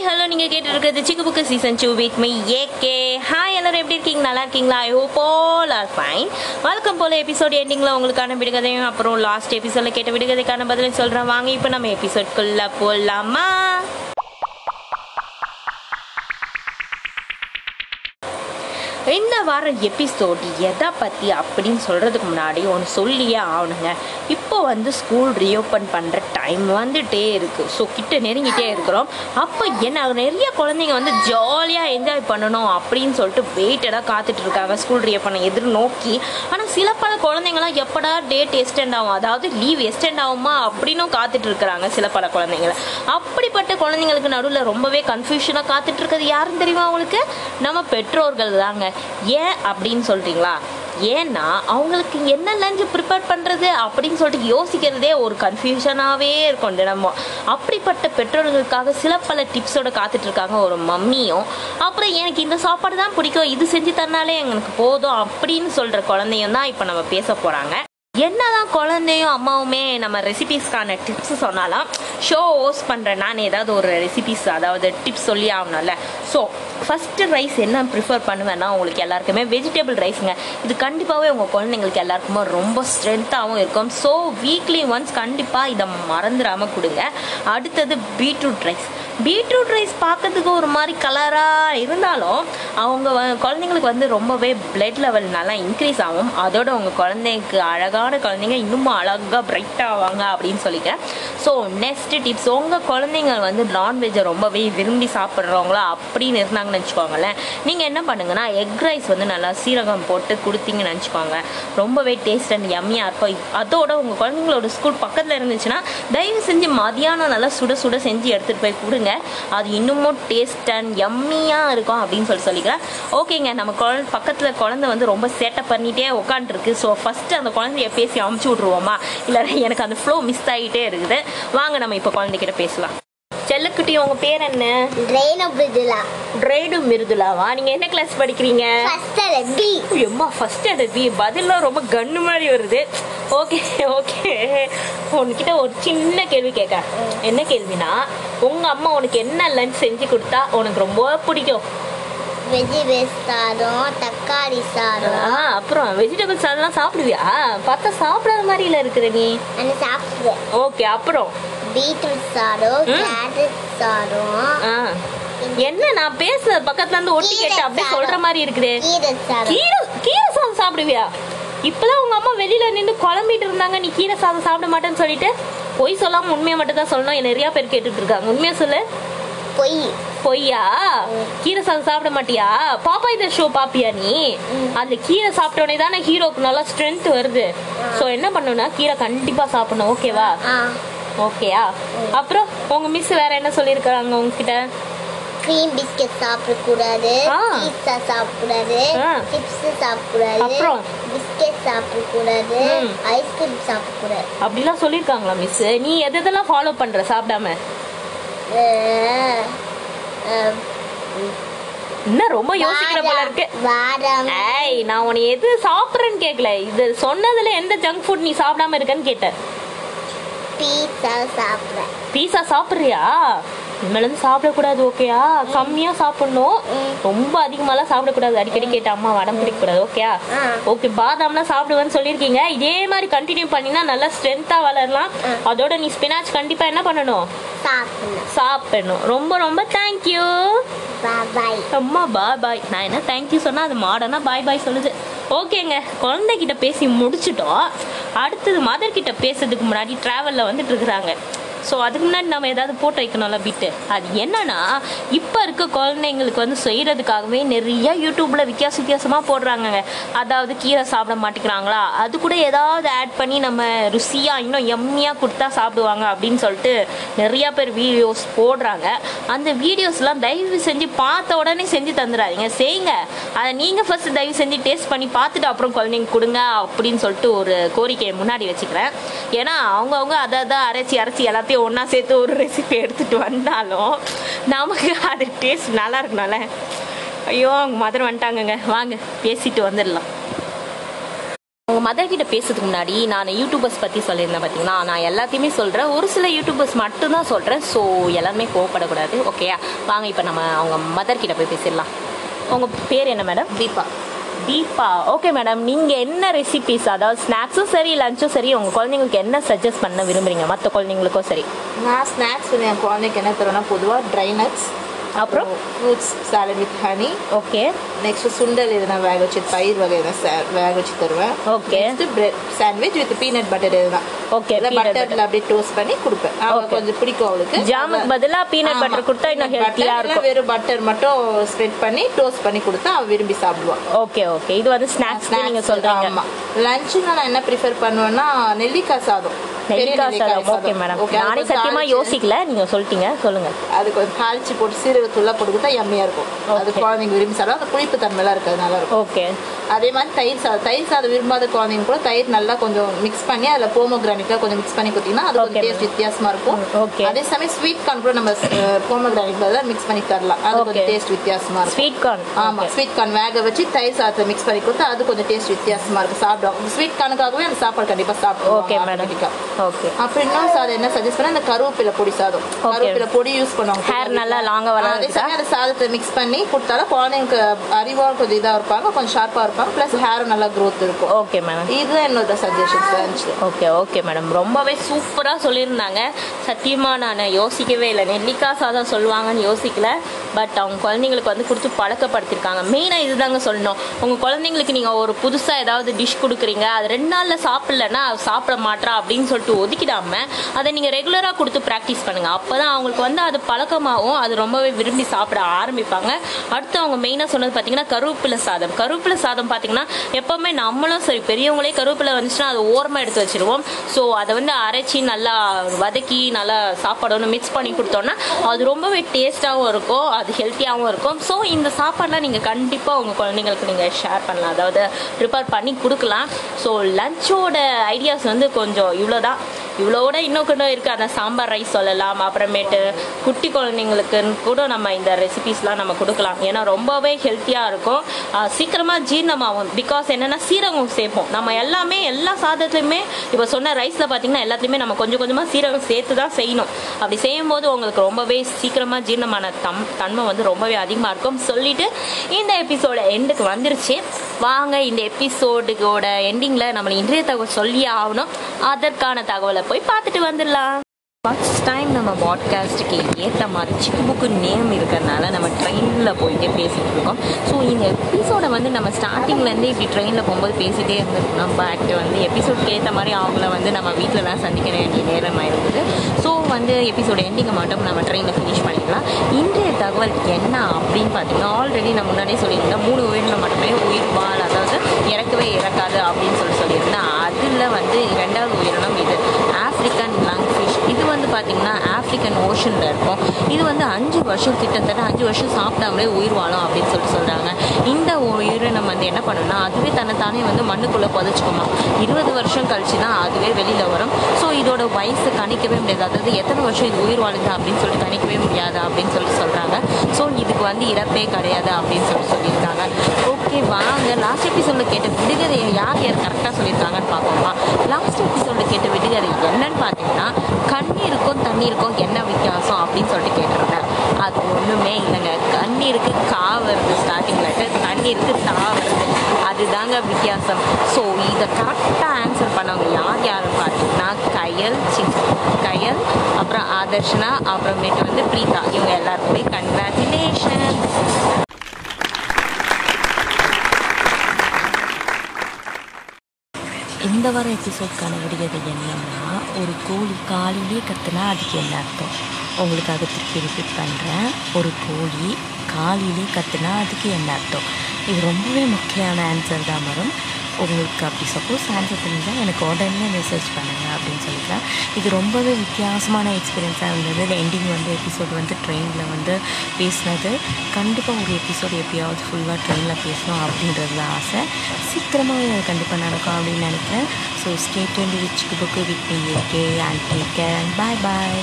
Hello நீங்க கேட்டு இருக்கிறது Chikku Bukku season two with my AK hi எல்லாரும் எப்படி இருக்கீங்க? நல்லா இருக்கீங்களா? I hope all are fine வழக்கம் போல எபிசோட் எண்டிங்கில் உங்களுக்கான விடுகதையும் அப்புறம் லாஸ்ட் எபிசோடில் கேட்ட விடுகதைக்கான பதிலையும் சொல்கிறேன் வாங்க இப்போ நம்ம எபிசோட்குள்ளே போகலாமா இந்த வாரம் எபிசோட் எதை பற்றி அப்படின்னு சொல்கிறதுக்கு முன்னாடி ஒன்று சொல்லியே ஆகணுங்க. இப்போ வந்து ஸ்கூல் ரீஓப்பன் பண்ணுற டைம் வந்துட்டே இருக்குது ஸோ கிட்ட நெருங்கிட்டே இருக்கிறோம். அப்போ என்ன நிறைய குழந்தைங்க வந்து ஜாலியாக என்ஜாய் பண்ணணும் அப்படின்னு சொல்லிட்டு வெயிட்டடாக காத்துட்டு இருக்காங்க. ஸ்கூல் ரீஓப்பனை எதிர்நோக்கி. ஆனால் சில பல குழந்தைங்களாம் எப்படா டேட் எக்ஸ்டெண்ட் ஆகும்? அதாவது லீவ் எக்ஸ்டெண்ட் ஆகுமா அப்படின்னும் காத்துட்டு இருக்கிறாங்க சில பல குழந்தைங்கள. அப்படிப்பட்ட குழந்தைங்களுக்கு நடுவில் ரொம்பவே கன்ஃபியூஷனாக காத்துட்டு இருக்கிறது யாருன்னு தெரியுமா அவங்களுக்கு நம்ம பெற்றோர்கள் தாங்க. ஏன் அப்படின்னு சொல்கிறீங்களா ஏன்னா அவங்களுக்கு என்ன லஞ்சு ப்ரிப்பேர் பண்ணுறது அப்படின்னு சொல்லிட்டு யோசிக்கிறதே ஒரு கன்ஃபியூஷனாகவே இருக்கும் தினமும். அப்படிப்பட்ட பெற்றோர்களுக்காக சில பல டிப்ஸோட காத்துட்ருக்காங்க ஒரு மம்மியும். அப்புறம் எனக்கு இந்த சாப்பாடு தான் பிடிக்கும் இது செஞ்சு தரனாலே எனக்கு போதும் அப்படின்னு சொல்கிற குழந்தையும் தான் இப்போ நம்ம பேச போகிறாங்க என்னதான் குழந்தையும் அம்மாவுமே நம்ம ரெசிபீஸ்க்கான டிப்ஸ் சொன்னாலும் ஷோ ஹோஸ்ட் பண்ணுற நான் ஏதாவது ஒரு ரெசிபீஸ் அதாவது டிப்ஸ் சொல்லி ஆகணும்ல. ஸோ ஃபஸ்ட்டு ரைஸ் என்ன ப்ரிஃபர் பண்ணுவேன்னா உங்களுக்கு எல்லாருக்குமே வெஜிடபிள் ரைஸுங்க இது கண்டிப்பாகவே உங்கள் குழந்தைங்களுக்கு எல்லாருக்குமே ரொம்ப ஸ்ட்ரென்த்தாகவும் இருக்கும். ஸோ வீக்லி ஒன்ஸ் கண்டிப்பாக இதை மறந்துடாமல் கொடுங்க. அடுத்தது பீட்ரூட் ரைஸ் பீட்ரூட் ரைஸ் பார்க்கறதுக்கு ஒரு மாதிரி கலராக இருந்தாலும் அவங்க வ- குழந்தைங்களுக்கு வந்து ரொம்பவே பிளட் லெவல் நல்லா இன்க்ரீஸ் ஆகும். அதோட உங்கள் குழந்தைக்கு அழகான குழந்தைங்க இன்னும் அழகாக பிரைட் ஆவாங்க அப்படின்னு சொல்லிக்கிறேன். ஸோ நெக்ஸ்ட் டிப்ஸ் உங்கள் குழந்தைங்க வந்து நான்வெஜ்ஜை ரொம்பவே விரும்பி சாப்பிட்றவங்களா அப்படின்னு இருந்தாங்கன்னு வச்சுக்கோங்களேன். நீங்கள் என்ன பண்ணுங்கன்னா எக் ரைஸ் வந்து நல்லா சீரகம் போட்டு கொடுத்தீங்கன்னு வச்சுக்கோங்க. ரொம்பவே டேஸ்ட் அண்ட் யம்மியாக இருக்கும். அதோட உங்கள் குழந்தைங்களோட ஸ்கூல் பக்கத்தில் இருந்துச்சுன்னா தயவு செஞ்சு மதியானம் நல்லா சுட சுட செஞ்சு எடுத்துகிட்டு போய் கொடுங்க. அது இன்னமும் டேஸ்ட் அண்ட் யம்மியாக இருக்கும் அப்படின்னு சொல்லி சொல்லிக்கிறேன். ஓகேங்க நம்ம குழந்தை பக்கத்தில் குழந்தை வந்து ரொம்ப சேட்டை பண்ணிகிட்டே உட்காந்துருக்கு ஸோ ஃபஸ்ட்டு அந்த குழந்தைய பேசி அமுச்சு விட்ருவோமா இல்லை எனக்கு அந்த ஃப்ளோ மிஸ் ஆகிட்டே இருக்குது. வாங்க நம்ம இப்போ குழந்தைகிட்ட பேசலாம். செல்லக்குட்டி உங்க பேர் என்ன? ட்ரெயின் அப்படிதுலா ட்ரைடு மிருதுலாவா நீங்க என்ன கிளாஸ் படிக்கிறீங்க? ஃபர்ஸ்ட் பி எம்மா ஃபர்ஸ்ட் ஸ்டாண்டர்ட் பி பதிலாம் ரொம்ப கன்னு மாதிரி வருது. ஓகே ஓகே உன்கிட்ட ஒரு சின்ன கேள்வி கேட்க என்ன கேள்வினா உங்க அம்மா உனக்கு என்ன லஞ்ச் செஞ்சு கொடுத்தா உனக்கு ரொம்ப பிடிக்கும்? வெஜிடபிள் சாதம் தக்காளி சாதம். ஆ அப்புறம் வெஜிடபிள்ஸ் அதெல்லாம் சாப்பிடுவியா? பார்த்தா சாப்பிடாத மாதிரி இல்ல இருக்கிற நீ. நான் சாப்பிடுவேன். ஓகே அப்புறம்? பீட்ரூட் சாதம். கேரட் சாதம். என்ன நான் பேசுற பக்கத்துல இருந்து ஒட்டி கேட்டு அப்படியே சொல்ற மாதிரி இருக்குது. கீரை கீரை சாதம் சாப்பிடுவியா? இப்பதான் உங்க அம்மா வெளியில நின்று குழம்பிட்டு இருந்தாங்க. நீ கீரை சாதம் சாப்பிட மாட்டேன்னு சொல்லிட்டு பொய் சொல்லாம உண்மையை மட்டும் தான் சொல்லணும். என்ன நிறைய பேர் கேட்டுட்டு இருக்காங்க உண்மையா சொல்லு. பொய். பொய்யா? கீரை சாதம் சாப்பிட மாட்டியா? பாப்பா இந்த ஷோ பாப்பியா நீ? அந்த கீரை சாப்பிட்ட உடனே தானே ஹீரோக்கு நல்லா ஸ்ட்ரென்த் வருது. சோ என்ன பண்ணணும்னா கீரை கண்டிப்பா சாப்பிடணும். ஓகேவா ஓகேயா அப்புறம் உங்க மிஸ் வேற என்ன சொல்லியிருக்காங்க உங்ககிட்ட? க்ரீம் பிஸ்கட் சாப்பிடக்கூடாது. பீட்சா சாப்பிடக்கூடாது. சிப்ஸ் சாப்பிடக்கூடாது அப்புறம்? பிஸ்கட் சாப்பிடக்கூடாது. ஐஸ்கிரீம் சாப்பிடக்கூடாது. அப்படிலாம் சொல்லியிருக்காங்களா மிஸ் நீ எது எதெல்லாம் ஃபாலோ பண்ற சாப்பிடாம? என்ன ரொம்ப யோசிக்கிற போல இருக்கு? ஏய் நான் உன்னை எது சாப்பிட்றேன்னு கேட்கல இது சொன்னதுல எந்த ஜங்க் ஃபுட் நீ சாப்பிடாம இருக்கன்னு கேட்டேன். பீட்சா சாப்பிடுறேன் பீஸா சாப்பிட்றியா? இனிமேலேருந்து சாப்பிடக்கூடாது ஓகேயா கம்மியா சாப்பிடணும். ரொம்ப அதிகமாலாம் சாப்பிடக்கூடாது. அடிக்கடி கேட்ட அம்மா வடம் பிடிக்கக்கூடாது ஓகேயா. ஓகே பாதாம்லாம் சாப்பிடுவேன்னு சொல்லியிருக்கீங்க. இதே மாதிரி கண்டினியூ பண்ணினா நல்லா ஸ்ட்ரென்த்தாக வளரலாம். அதோட நீ ஸ்பினாச் கண்டிப்பா என்ன பண்ணணும்? சாப்பிடணும். ரொம்ப ரொம்ப தேங்க்யூ அம்மா பாய் பாய் நான் என்ன தேங்க்யூ சொன்னா அது மாடர்னா பாய் பாய் சொல்லுது ஓகேங்க குழந்தைகிட்ட பேசி முடிச்சிட்டோம். அடுத்தது மதர் கிட்ட பேசுறதுக்கு முன்னாடி டிராவலில் வந்துட்டு இருக்கிறாங்க. ஸோ அதுக்கு முன்னாடி நம்ம ஏதாவது போட்டு வைக்கணும்ல பிட்டு அது என்னன்னா இப்போ இருக்க குழந்தைங்களுக்கு வந்து செய்கிறதுக்காகவே நிறைய யூடியூப்பில் வித்தியாச வித்தியாசமாக போடுறாங்கங்க. அதாவது கீரை சாப்பிட மாட்டேங்கிறாங்களா? அது கூட ஏதாவது ஆட் பண்ணி நம்ம ருசியாக இன்னும் எம்மியாக கொடுத்தா சாப்பிடுவாங்க அப்படின்னு சொல்லிட்டு நிறைய பேர் வீடியோஸ் போடுறாங்க. அந்த வீடியோஸ்லாம் தயவு செஞ்சு பார்த்த உடனே செஞ்சு தந்துடாதீங்க. செய்யுங்க அதை நீங்கள் ஃபஸ்ட்டு தயவு செஞ்சு டேஸ்ட் பண்ணி பார்த்துட்டு அப்புறம் குழந்தைங்க கொடுங்க அப்படின்னு சொல்லிட்டு ஒரு கோரிக்கையை முன்னாடி வச்சுக்கிறேன். ஏன்னா அவங்கவுங்க அதை அதை அரைச்சி அரைச்சி எல்லாத்தையும் ஒன்றா சேர்த்து ஒரு ரெசிபி எடுத்துகிட்டு வந்தாலும் நமக்கு அது டேஸ்ட் நல்லா இருக்கணும்ல. ஐயோ அவங்க மதர் வந்துட்டாங்கங்க. வாங்க பேசிட்டு வந்துடலாம். உங்கள் மதர் கிட்ட பேசுறதுக்கு முன்னாடி நான் யூடியூபர்ஸ் பற்றி சொல்லியிருந்தேன் பார்த்தீங்களா நான் எல்லாத்தையுமே சொல்கிறேன் ஒரு சில யூடியூபர்ஸ் மட்டும்தான் சொல்கிறேன் ஸோ எல்லாருமே கோவப்படக்கூடாது. ஓகேயா வாங்க இப்போ நம்ம அவங்க மதர் கிட்ட போய் பேசிடலாம். உங்கள் பேர் என்ன madam Deepa. Deepa okay madam நீங்கள் என்ன ரெசிபிஸ் அதாவது ஸ்நாக்ஸும் சரி லஞ்சும் சரி உங்கள் குழந்தைங்களுக்கு என்ன சஜஸ்ட் பண்ண விரும்புறீங்க? மற்ற குழந்தைங்களுக்கும் சரி. நான் ஸ்நாக்ஸ் என் குழந்தைக்கு என்ன தருவேன்னா பொதுவாக ட்ரை நட்ஸ் அப்புறம்? Fruits salad with honey okay next சுண்டல் எதுனா வேக வச்சு பயிர் வகை எதுனா வேக வச்சு தருவேன். Okay. Next bread sandwich with peanut butter எதுனா. Peanut பட்டர்ல அப்படியே டோஸ்ட் பண்ணி கொடுப்பேன். அவளுக்கு. கொஞ்சம் பிடிக்கும் அவளுக்கு. ஜாமுக்கு அவ- பதிலா peanut ஆமா. butter கொடுத்தா இன்னும் இல்ல இருக்கும். வெறும் பட்டர் மட்டும் ஸ்ப்ரெட் பண்ணி டோஸ்ட் பண்ணி கொடுத்தா அவ விரும்பி சாப்பிடுவா. ஓகே ஓகே இது வந்து ஸ்நாக்ஸ் நீங்கள் சொல்கிறீங்க ஆமா. லஞ்சுனா நான் என்ன ப்ரிஃபர் பண்ணுவேன்னா நெல்லிக்காய் சாதம். நெல்லிக்காய் சாதம் ஓகே மேடம் அது நானே தாளிச்சு- யோசிக்கல. நீங்கள் சொல்லிட்டீங்க சொல்லுங்கள் அது கொஞ்சம் தாளிச்சு போட்டு சீரகத்தூள்லாம் போட்டு எம்மையாக இருக்கும். அது. குழந்தைங்க விரும்பி சாப்பிடும் அந்த புளிப்பு தன்மைலாம் இருக்காது நல்லா இருக்கும். ஓகே அதே மாதிரி தயிர் சாதம் தயிர் சாதம் விரும்பாத குழந்தைங்க கூட தயிர் நல்லா கொஞ்சம் மிக்ஸ் பண்ணி அதில் போமோகிரானிக்லாம் கொஞ்சம் மிக்ஸ் பண்ணி கொடுத்தீங்கன்னா அது கொஞ்சம் டேஸ்ட் வித்தியாசமா இருக்கும். அதே சமயம் ஸ்வீட் கார்ன் கூட நம்ம போமோகிரானிக் தான் மிக்ஸ் பண்ணி தரலாம். அது. கொஞ்சம் டேஸ்ட் வித்தியாசமா இருக்கும். ஸ்வீட் கார்ன் ஆமா ஸ்வீட் கார்ன் வேக வச்சு தயிர் சாதத்தை மிக்ஸ் பண்ணி கொடுத்தா அது கொஞ்சம் டேஸ்ட் வித்தியாசமா இருக்கும். சாப்பிடுவாங்க ஸ்வீட் கார்னுக்காகவே அந்த சாப்பாடு கண்டிப்பா ஓகே மேடம் ஓகே அப்புறம் இன்னொரு சாதம் என்ன சஜஸ்ட் பண்ண இந்த கருவேப்பிலை பொடி சாதம். கருவேப்பிலை பொடி யூஸ் பண்ணுவாங்க. Hair நல்லா ஆ வளர்றதுக்கா? அதே சமயம் அந்த சாதத்தை மிக்ஸ் பண்ணி கொடுத்தாலும் குழந்தைங்களுக்கு அறிவா கொஞ்சம் இதா இருப்பாங்க. கொஞ்சம் ஷார்ப்பா இருப்பாங்க. ப்ளஸ் ஹேரும் நல்லா growth இருக்கும். ஓகே மேடம் இதுதான் என்னோட சஜஷன்ஸ் இருந்துச்சு ஓகே ஓகே மேடம் ரொம்பவே சூப்பராக சொல்லியிருந்தாங்க. சத்தியமாக நான் யோசிக்கவே இல்லை. நெல்லிக்காய் சாதம் சொல்லுவாங்கன்னு யோசிக்கல. பட் அவங்க குழந்தைங்களுக்கு வந்து கொடுத்து பழக்கப்படுத்திருக்காங்க மெயினாக இதுதாங்க சொல்லணும். உங்கள் குழந்தைங்களுக்கு நீங்கள் ஒரு புதுசாக ஏதாவது டிஷ் கொடுக்குறீங்க. அது ரெண்டு நாளில் சாப்பிட்லன்னா சாப்பிட மாட்றா அப்படின்னு சொல்லிட்டு ஒதுக்கிடாம அதை நீங்கள் ரெகுலராக கொடுத்து ப்ராக்டிஸ் பண்ணுங்கள் அப்போ தான் அவங்களுக்கு வந்து அது பழக்கமாகவும் அது ரொம்பவே விரும்பி சாப்பிட ஆரம்பிப்பாங்க. அடுத்து அவங்க மெயினாக சொன்னது பார்த்தீங்கன்னா கருவேப்பிலை சாதம். கருவேப்பிலை சாதம் பார்த்தீங்கன்னா எப்போவுமே நம்மளும் சரி பெரியவங்களே கருவேப்பிலை வந்துச்சுன்னா அதை ஓரமாக எடுத்து வச்சிருவோம். ஸோ அதை வந்து அரைச்சி நல்லா வதக்கி நல்லா சாப்பாடோட மிக்ஸ் பண்ணி கொடுத்தோன்னா அது ரொம்பவே டேஸ்ட்டாகவும் இருக்கும் அது ஹெல்த்தியாகவும் இருக்கும். ஸோ இந்த சாப்பாடெலாம் நீங்கள் கண்டிப்பாக உங்கள் குழந்தைங்களுக்கு நீங்கள் ஷேர் பண்ணலாம். அதாவது ப்ரிப்பேர் பண்ணி கொடுக்கலாம். ஸோ லஞ்சோட ஐடியாஸ் வந்து கொஞ்சம் இவ்வளோதான் இவ்வளோட இன்னும் கூட இருக்குது அந்த சாம்பார் ரைஸ் சொல்லலாம் அப்புறமேட்டு குட்டி குழந்தைங்களுக்குன்னு கூட நம்ம இந்த ரெசிபிஸ்லாம் நம்ம கொடுக்கலாம். ஏன்னா ரொம்பவே ஹெல்த்தியாக இருக்கும். சீக்கிரமாக ஜீரணமாகும். பிகாஸ் என்னென்னா சீரகம் சேர்ப்போம். நம்ம எல்லாமே எல்லா சாதத்துலையுமே இப்போ சொன்ன ரைஸில் பார்த்தீங்கன்னா எல்லாத்துலேயுமே நம்ம கொஞ்சம் கொஞ்சமாக சீரகம் சேர்த்து தான் செய்யணும். அப்படி செய்யும் போது உங்களுக்கு ரொம்பவே சீக்கிரமாக ஜீரணமான தம் தன்மை வந்து ரொம்பவே அதிகமாக இருக்கும். சொல்லிட்டு இந்த எபிசோட எண்டுக்கு வந்துருச்சு. வாங்க இந்த எபிசோடுகோட எண்டிங்கில் நம்மளை இன்றைய தகவல் சொல்லியே ஆகணும். அதற்கான தகவலை போய் பார்த்துட்டு வந்துடலாம். ஃபர்ஸ்ட் டைம் நம்ம பாட்காஸ்ட்டுக்கு ஏற்ற மாதிரி சிக்கு புக்கு நேம் இருக்கிறதுனால நம்ம ட்ரெயினில் போயிட்டே பேசிகிட்டு இருக்கோம். ஸோ இந்த எபிசோடை வந்து நம்ம ஸ்டார்டிங்லேருந்து இப்படி ட்ரெயினில் போகும்போது பேசிகிட்டே இருந்திருக்கோம். பட் வந்து எபிசோட்க்கு ஏற்ற மாதிரி அவங்கள வந்து நம்ம வீட்டில் தான் சந்திக்க வேண்டிய நேரம் இருந்தது ஸோ வந்து எபிசோட எண்டிங்கை மட்டும் நம்ம ட்ரெயினில் ஃபினிஷ் பண்ணிக்கலாம். இன்றைய தகவல் என்ன அப்படின்னு பார்த்தீங்கன்னா ஆல்ரெடி நான் முன்னாடியே சொல்லியிருந்தேன். மூணு உயிரில் மட்டுமே உயிர் வாழ் அதாவது இறக்கவே இறக்காது அப்படின்னு சொல்லி சொல்லியிருந்தேன். அதில் வந்து இரண்டாவது உயிரினம் இது. ஆஃப்ரிக்கன் லங் ஃபிஷ் பார்த்தீங்கன்னா ஆஃப்ரிக்கன் ஓஷனில் இருக்கும். இது வந்து அஞ்சு வருஷம் கிட்டத்தட்ட அஞ்சு வருஷம் சாப்பிடாமலே உயிர் வாழும் அப்படின்னு சொல்லிட்டு சொல்கிறாங்க இந்த உயிரினம் வந்து என்ன பண்ணுன்னா அதுவே தன்னைத்தானே வந்து மண்ணுக்குள்ளே புதைச்சிக்குமா இருபது வருஷம் கழிச்சு தான் அதுவே வெளியில் வரும். ஸோ இதோட வயசு கணிக்கவே முடியாது. அதாவது எத்தனை வருஷம் இது உயிர் வாழுது அப்படின்னு சொல்லிட்டு கணிக்கவே முடியாது அப்படின்னு சொல்லிட்டு சொல்கிறாங்க ஸோ இதுக்கு வந்து இறப்பே கிடையாது அப்படின்னு சொல்லி சொல்லியிருக்காங்க. ஓகே வாங்க. லாஸ்ட் எபிசோடில் கேட்ட விடுகதையை யார் யார் கரெக்டாக சொல்லியிருக்காங்கன்னு பார்ப்போமா? லாஸ்ட் எபிசோடில் கேட்ட விடுகதை தண்ணீருக்கும் என்ன வித்தியாசம் அப்படின்னு சொல்லிட்டு கேட்டிருந்தேன் அது ஒன்றுமே இல்லைங்க. கண்ணீருக்கு கா வருது ஸ்டார்டிங் லெட்டர் தண்ணீருக்கு தா வருது. அதுதாங்க வித்தியாசம். ஸோ இதை கரெக்டாக ஆன்சர் பண்ணவங்க யார் யாரும் பார்த்தீங்கன்னா கயல் சி கயல் அப்புறம் ஆதர்ஷனா அப்புறமேட்டு வந்து பிரீதா இவங்க எல்லாருக்குமே கங்க்ராச்சுலேஷன் இந்த வார எபிசோட்கான விடுகதை என்னன்னா ஒரு கோழி காலையிலே கத்துனா அதுக்கு என்ன அர்த்தம்? உங்களுக்காக திருப்பி ரிப்பீட் பண்ணுறேன் ஒரு கோழி காலையிலே கத்துனா அதுக்கு என்ன அர்த்தம்? இது ரொம்பவே முக்கியமான ஆன்சர் தான் வரும் உங்களுக்கு அப்படி சப்போஸ் ஆன்சர் தெரிஞ்சால் எனக்கு உடனே மெசேஜ் பண்ணுங்கள் அப்படின்னு சொல்லிக்கிறேன். இது ரொம்பவே வித்தியாசமான எக்ஸ்பீரியன்ஸாக இருந்தது. இந்த எண்டிங் வந்து எபிசோடு வந்து ட்ரெயினில் வந்து பேசினது. கண்டிப்பாக ஒரு எபிசோடு எப்பயாவது ஃபுல்லாக ட்ரெயினில் பேசணும் அப்படின்றது தான் ஆசை. சீக்கிரமாக இது கண்டிப்பாக நடக்கும் அப்படின்னு நினைக்கிறேன். So stay tuned with Bukku with me K and take care and bye bye